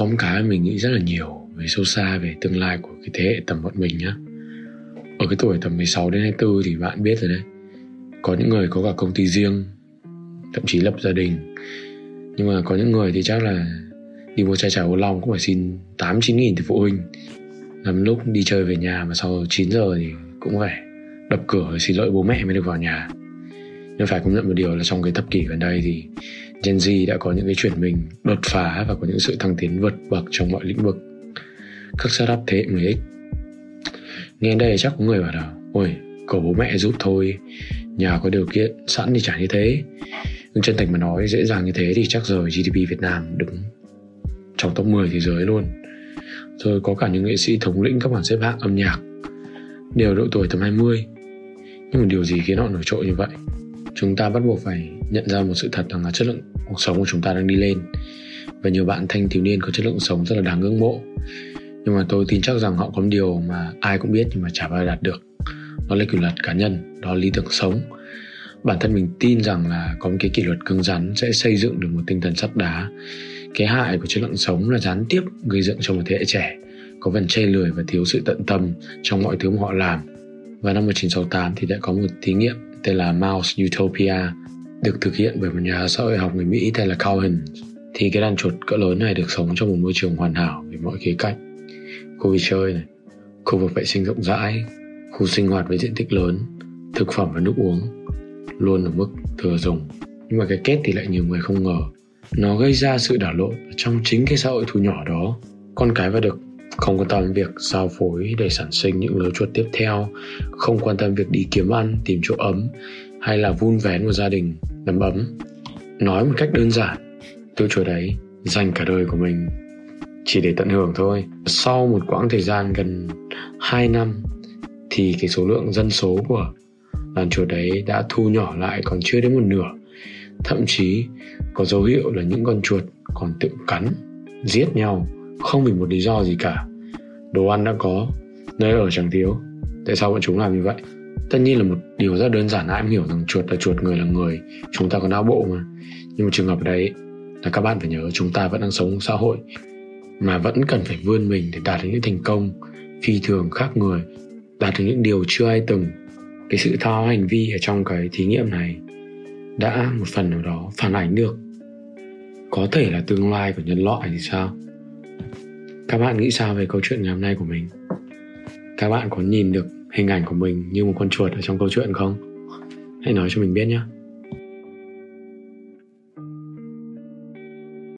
có một cái mình nghĩ rất là nhiều về sâu xa, về tương lai của cái thế hệ tầm bọn mình nhá. Ở cái tuổi tầm 16 đến 24 thì bạn biết rồi đấy. Có những người có cả công ty riêng, thậm chí lập gia đình. Nhưng mà có những người thì chắc là đi mua chai trà ô long cũng phải xin 8 9 nghìn từ phụ huynh. Lắm lúc đi chơi về nhà mà sau 9 giờ thì cũng phải đập cửa xin lỗi bố mẹ mới được vào nhà nhưng phải công nhận một điều là trong cái thập kỷ gần đây thì Gen Z đã có những cái chuyển mình đột phá và có những sự thăng tiến vượt bậc trong mọi lĩnh vực. Các startup thế hệ 10x nghe đây chắc có người bảo là, ôi cầu bố mẹ giúp thôi, nhà có điều kiện sẵn thì chả như thế. Nhưng chân thành mà nói, dễ dàng như thế thì chắc rồi GDP Việt Nam đứng trong top 10 thế giới luôn. Rồi có cả những nghệ sĩ thống lĩnh các bảng xếp hạng âm nhạc, đều độ tuổi tầm 20 nhưng mà điều gì khiến họ nổi trội như vậy? Chúng ta bắt buộc phải nhận ra một sự thật rằng là chất lượng cuộc sống của chúng ta đang đi lên. Và nhiều bạn thanh thiếu niên có chất lượng sống rất là đáng ngưỡng mộ. Nhưng mà tôi tin chắc rằng họ có một điều mà ai cũng biết nhưng mà chả bao giờ đạt được. Đó là kỷ luật cá nhân, đó là lý tưởng sống. Bản thân mình tin rằng là có một cái kỷ luật cứng rắn sẽ xây dựng được một tinh thần sắt đá. Cái hại của chất lượng sống là gián tiếp gây dựng cho một thế hệ trẻ có phần chê lười và thiếu sự tận tâm trong mọi thứ mà họ làm. Và năm 1968 thì đã có một thí nghiệm tên là Mouse Utopia được thực hiện bởi một nhà xã hội học người Mỹ tên là Collins Thì cái đàn chuột cỡ lớn này được sống trong một môi trường hoàn hảo về mọi khía cạnh. Khu vui chơi này, khu vực vệ sinh rộng rãi, khu sinh hoạt với diện tích lớn, thực phẩm và nước uống luôn ở mức thừa dùng. Nhưng mà cái kết thì lại nhiều người không ngờ. Nó gây ra sự đảo lộn trong chính cái xã hội thu nhỏ đó. Con cái và được không quan tâm việc giao phối để sản sinh những lứa chuột tiếp theo. Không quan tâm việc đi kiếm ăn, tìm chỗ ấm, hay là vun vén một gia đình đầm ấm. Nói một cách đơn giản tôi chuột đấy dành cả đời của mình chỉ để tận hưởng thôi. Sau một quãng thời gian gần 2 năm, thì cái số lượng dân số của đàn chuột đấy đã thu nhỏ lại còn chưa đến một nửa. Thậm chí có dấu hiệu là những con chuột còn tự cắn, giết nhau, không vì một lý do gì cả đồ ăn đã có, nơi ở chẳng thiếu. Tại sao bọn chúng làm như vậy? Tất nhiên là một điều rất đơn giản ai cũng hiểu rằng chuột là chuột, người là người. Chúng ta có não bộ mà. Nhưng một trường hợp đấy là các bạn phải nhớ chúng ta vẫn đang sống xã hội mà vẫn cần phải vươn mình để đạt được những thành công phi thường khác người, đạt được những điều chưa ai từng. Cái sự thao hành vi ở trong cái thí nghiệm này đã một phần nào đó phản ánh được. Có thể là tương lai của nhân loại thì sao? Các bạn nghĩ sao về câu chuyện ngày hôm nay của mình? Các bạn có nhìn được hình ảnh của mình như một con chuột ở trong câu chuyện không? Hãy nói cho mình biết nhé.